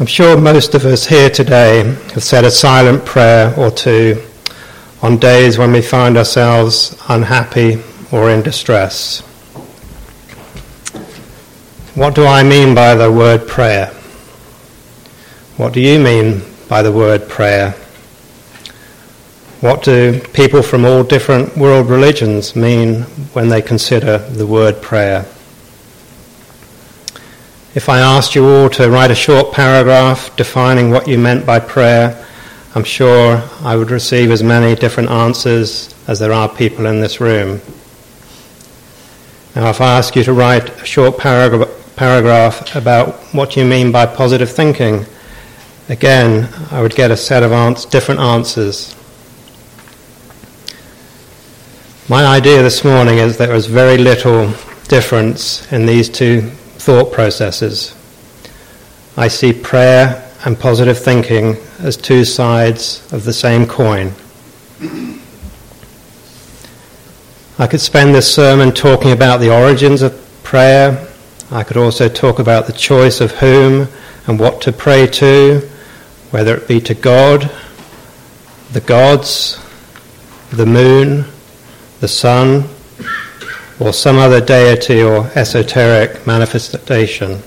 I'm sure most of us here today have said a silent prayer or two on days when we find ourselves unhappy or in distress. What do I mean by the word prayer? What do you mean by the word prayer? What do people from all different world religions mean when they consider the word prayer? If I asked you all to write a short paragraph defining what you meant by prayer, I'm sure I would receive as many different answers as there are people in this room. Now, if I ask you to write a short paragraph, paragraph about what you mean by positive thinking, again, I would get a set of ans- different answers. My idea this morning is there is very little difference in these two thought processes. I see prayer and positive thinking as two sides of the same coin. I could spend this sermon talking about the origins of prayer. I could also talk about the choice of whom and what to pray to, whether it be to God, the gods, the moon, the sun, or some other deity or esoteric manifestation.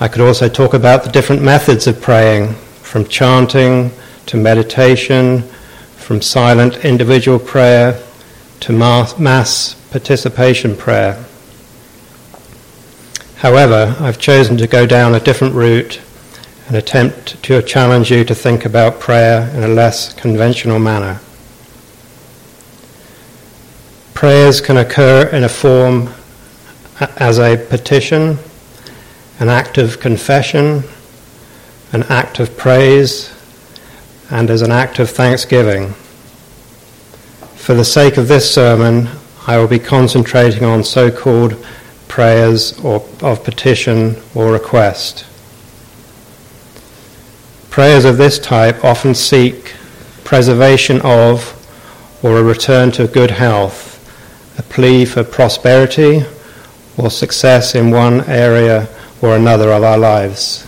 I could also talk about the different methods of praying, from chanting to meditation, from silent individual prayer to mass participation prayer. However, I've chosen to go down a different route and attempt to challenge you to think about prayer in a less conventional manner. Prayers can occur in a form as a petition, an act of confession, an act of praise, and as an act of thanksgiving. For the sake of this sermon, I will be concentrating on so called prayers or of petition or request. Prayers of this type often seek preservation of or a return to good health a plea for prosperity or success in one area or another of our lives.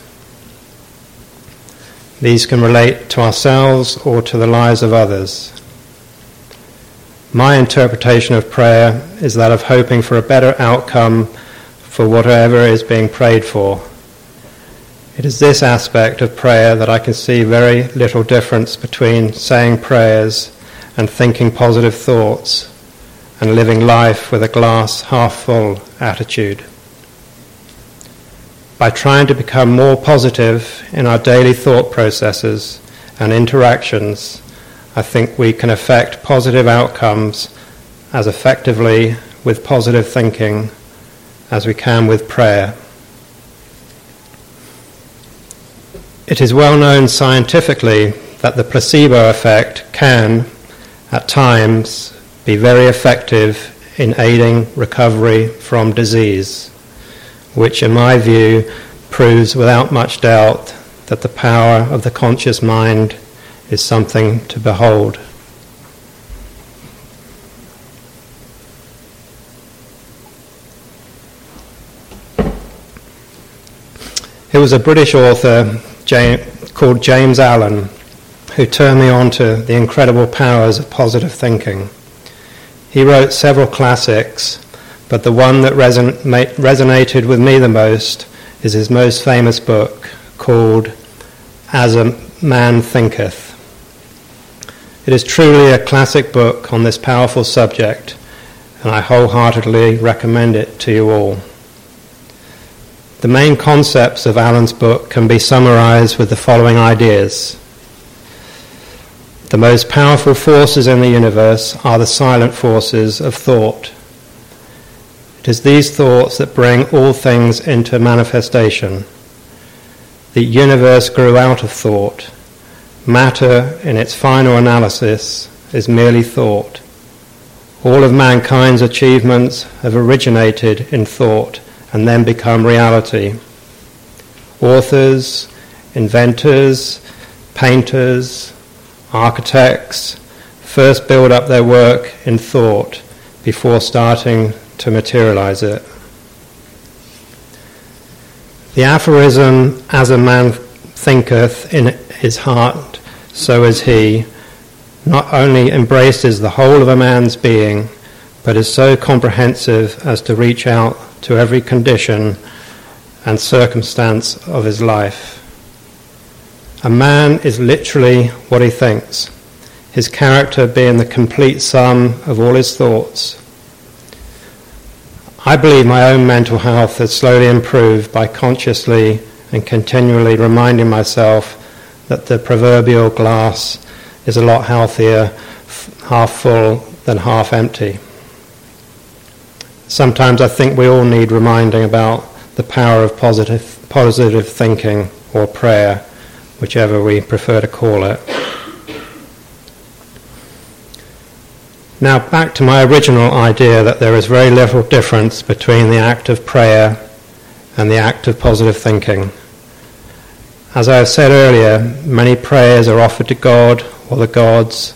These can relate to ourselves or to the lives of others. My interpretation of prayer is that of hoping for a better outcome for whatever is being prayed for. It is this aspect of prayer that I can see very little difference between saying prayers and thinking positive thoughts and living life with a glass half full attitude. By trying to become more positive in our daily thought processes and interactions, I think we can affect positive outcomes as effectively with positive thinking as we can with prayer. It is well known scientifically that the placebo effect can, at times, be very effective in aiding recovery from disease, which, in my view, proves without much doubt that the power of the conscious mind is something to behold. It was a British author called James Allen who turned me on to the incredible powers of positive thinking. He wrote several classics, but the one that reson- resonated with me the most is his most famous book called As a Man Thinketh. It is truly a classic book on this powerful subject, and I wholeheartedly recommend it to you all. The main concepts of Allen's book can be summarized with the following ideas. The most powerful forces in the universe are the silent forces of thought. It is these thoughts that bring all things into manifestation. The universe grew out of thought. Matter, in its final analysis, is merely thought. All of mankind's achievements have originated in thought and then become reality. Authors, inventors, painters, Architects first build up their work in thought before starting to materialize it. The aphorism, as a man thinketh in his heart, so is he, not only embraces the whole of a man's being, but is so comprehensive as to reach out to every condition and circumstance of his life. A man is literally what he thinks, his character being the complete sum of all his thoughts. I believe my own mental health has slowly improved by consciously and continually reminding myself that the proverbial glass is a lot healthier half full than half empty. Sometimes I think we all need reminding about the power of positive, positive thinking or prayer, whichever we prefer to call it. Now, back to my original idea that there is very little difference between the act of prayer and the act of positive thinking. As I have said earlier, many prayers are offered to God or the gods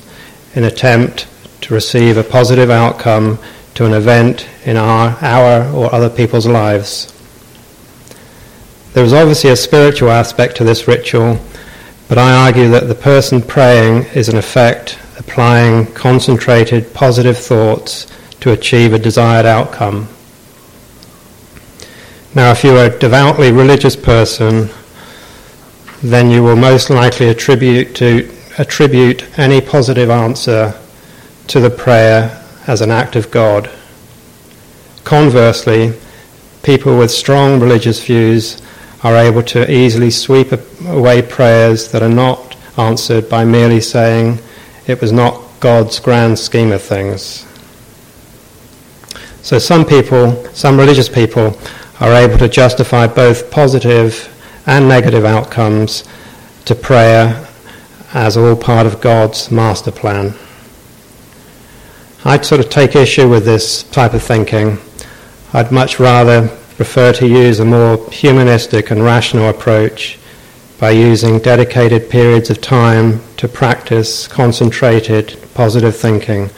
in attempt to receive a positive outcome to an event in our, our or other people's lives. There is obviously a spiritual aspect to this ritual, but I argue that the person praying is in effect applying concentrated positive thoughts to achieve a desired outcome. Now, if you are a devoutly religious person, then you will most likely attribute to attribute any positive answer to the prayer as an act of God. Conversely, people with strong religious views are able to easily sweep away prayers that are not answered by merely saying it was not God's grand scheme of things. So some people, some religious people, are able to justify both positive and negative outcomes to prayer as all part of God's master plan. I'd sort of take issue with this type of thinking. I'd much rather prefer to use a more humanistic and rational approach by using dedicated periods of time to practice concentrated positive thinking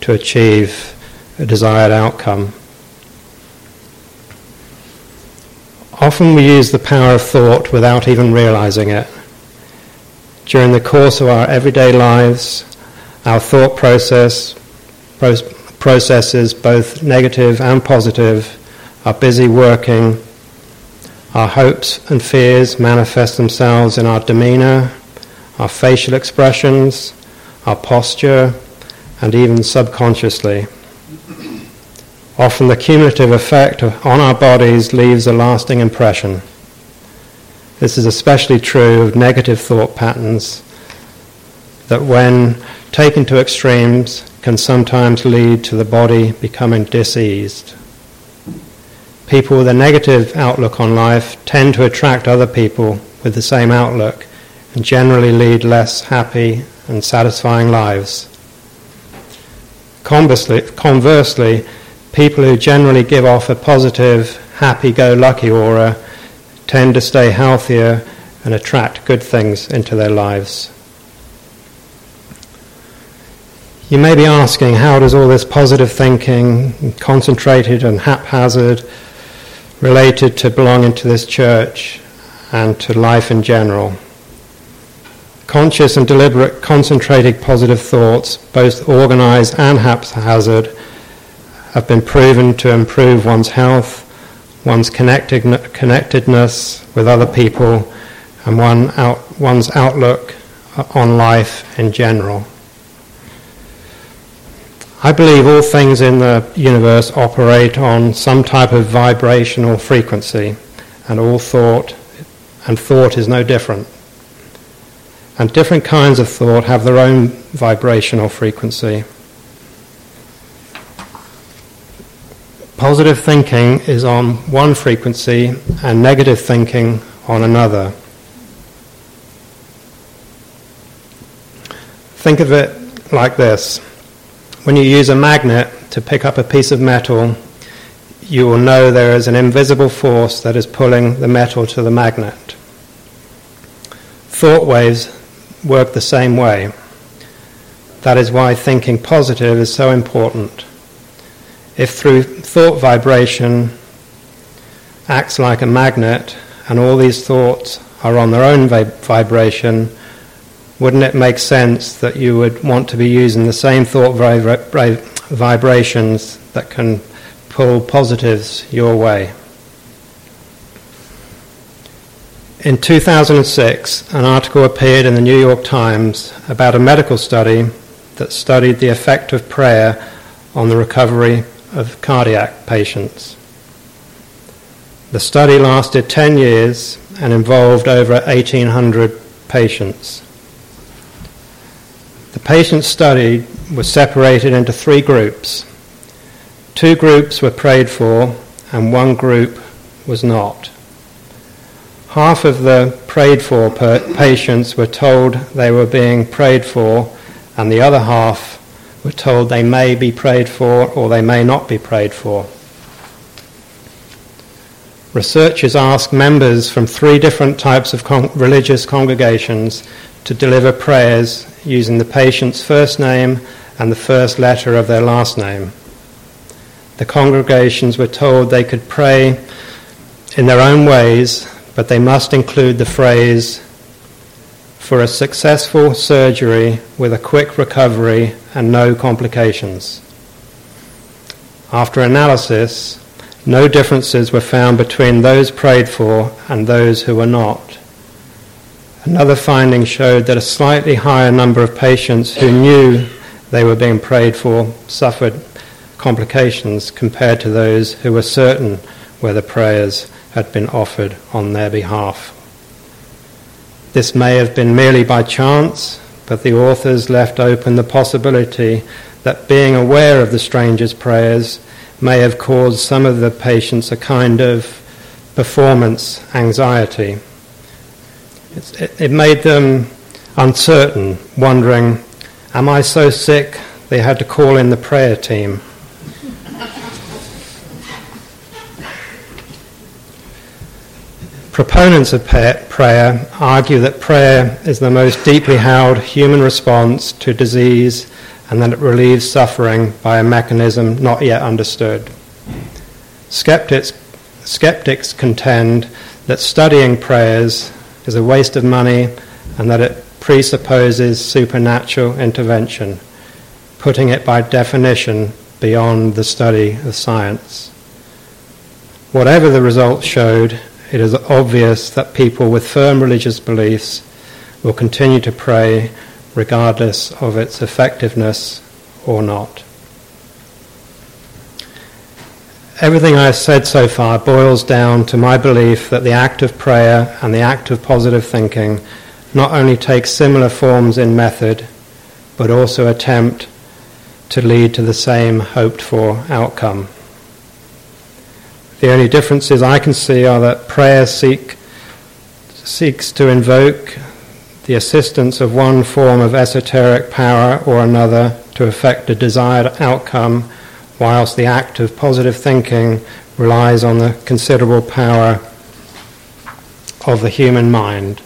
to achieve a desired outcome. Often we use the power of thought without even realizing it. During the course of our everyday lives, our thought process, processes, both negative and positive, are busy working. Our hopes and fears manifest themselves in our demeanor, our facial expressions, our posture, and even subconsciously. Often the cumulative effect on our bodies leaves a lasting impression. This is especially true of negative thought patterns that, when taken to extremes, can sometimes lead to the body becoming diseased. People with a negative outlook on life tend to attract other people with the same outlook and generally lead less happy and satisfying lives. Conversely, conversely people who generally give off a positive, happy go lucky aura tend to stay healthier and attract good things into their lives. You may be asking, how does all this positive thinking, concentrated and haphazard, related to belonging to this church and to life in general? Conscious and deliberate, concentrated positive thoughts, both organized and haphazard, have been proven to improve one's health, one's connectedness with other people, and one out, one's outlook on life in general. I believe all things in the universe operate on some type of vibrational frequency, and all thought, and thought is no different. And different kinds of thought have their own vibrational frequency. Positive thinking is on one frequency and negative thinking on another. Think of it like this. When you use a magnet to pick up a piece of metal, you will know there is an invisible force that is pulling the metal to the magnet. Thought waves work the same way. That is why thinking positive is so important. If through thought vibration acts like a magnet and all these thoughts are on their own vibration, wouldn't it make sense that you would want to be using the same thought vibra- vibrations that can pull positives your way? In 2006, an article appeared in the New York Times about a medical study that studied the effect of prayer on the recovery of cardiac patients. The study lasted 10 years and involved over 1,800 patients. The patients studied were separated into three groups. Two groups were prayed for, and one group was not. Half of the prayed for patients were told they were being prayed for, and the other half were told they may be prayed for or they may not be prayed for. Researchers asked members from three different types of con- religious congregations to deliver prayers using the patient's first name and the first letter of their last name. The congregations were told they could pray in their own ways, but they must include the phrase, for a successful surgery with a quick recovery and no complications. After analysis, no differences were found between those prayed for and those who were not. Another finding showed that a slightly higher number of patients who knew they were being prayed for suffered complications compared to those who were certain whether prayers had been offered on their behalf. This may have been merely by chance, but the authors left open the possibility that being aware of the stranger's prayers may have caused some of the patients a kind of performance anxiety. It, it made them uncertain, wondering, Am I so sick they had to call in the prayer team? Proponents of prayer argue that prayer is the most deeply held human response to disease and that it relieves suffering by a mechanism not yet understood. Skeptics, skeptics contend that studying prayers is a waste of money and that it presupposes supernatural intervention, putting it by definition beyond the study of science. Whatever the results showed, it is obvious that people with firm religious beliefs will continue to pray regardless of its effectiveness or not. Everything I have said so far boils down to my belief that the act of prayer and the act of positive thinking not only take similar forms in method, but also attempt to lead to the same hoped for outcome. The only differences I can see are that prayer seek, seeks to invoke the assistance of one form of esoteric power or another to effect a desired outcome, whilst the act of positive thinking relies on the considerable power of the human mind.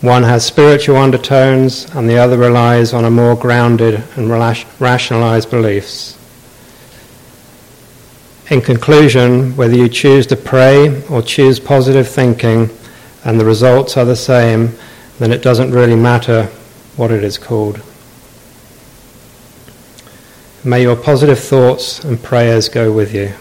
One has spiritual undertones, and the other relies on a more grounded and rationalized beliefs. In conclusion, whether you choose to pray or choose positive thinking and the results are the same, then it doesn't really matter what it is called. May your positive thoughts and prayers go with you.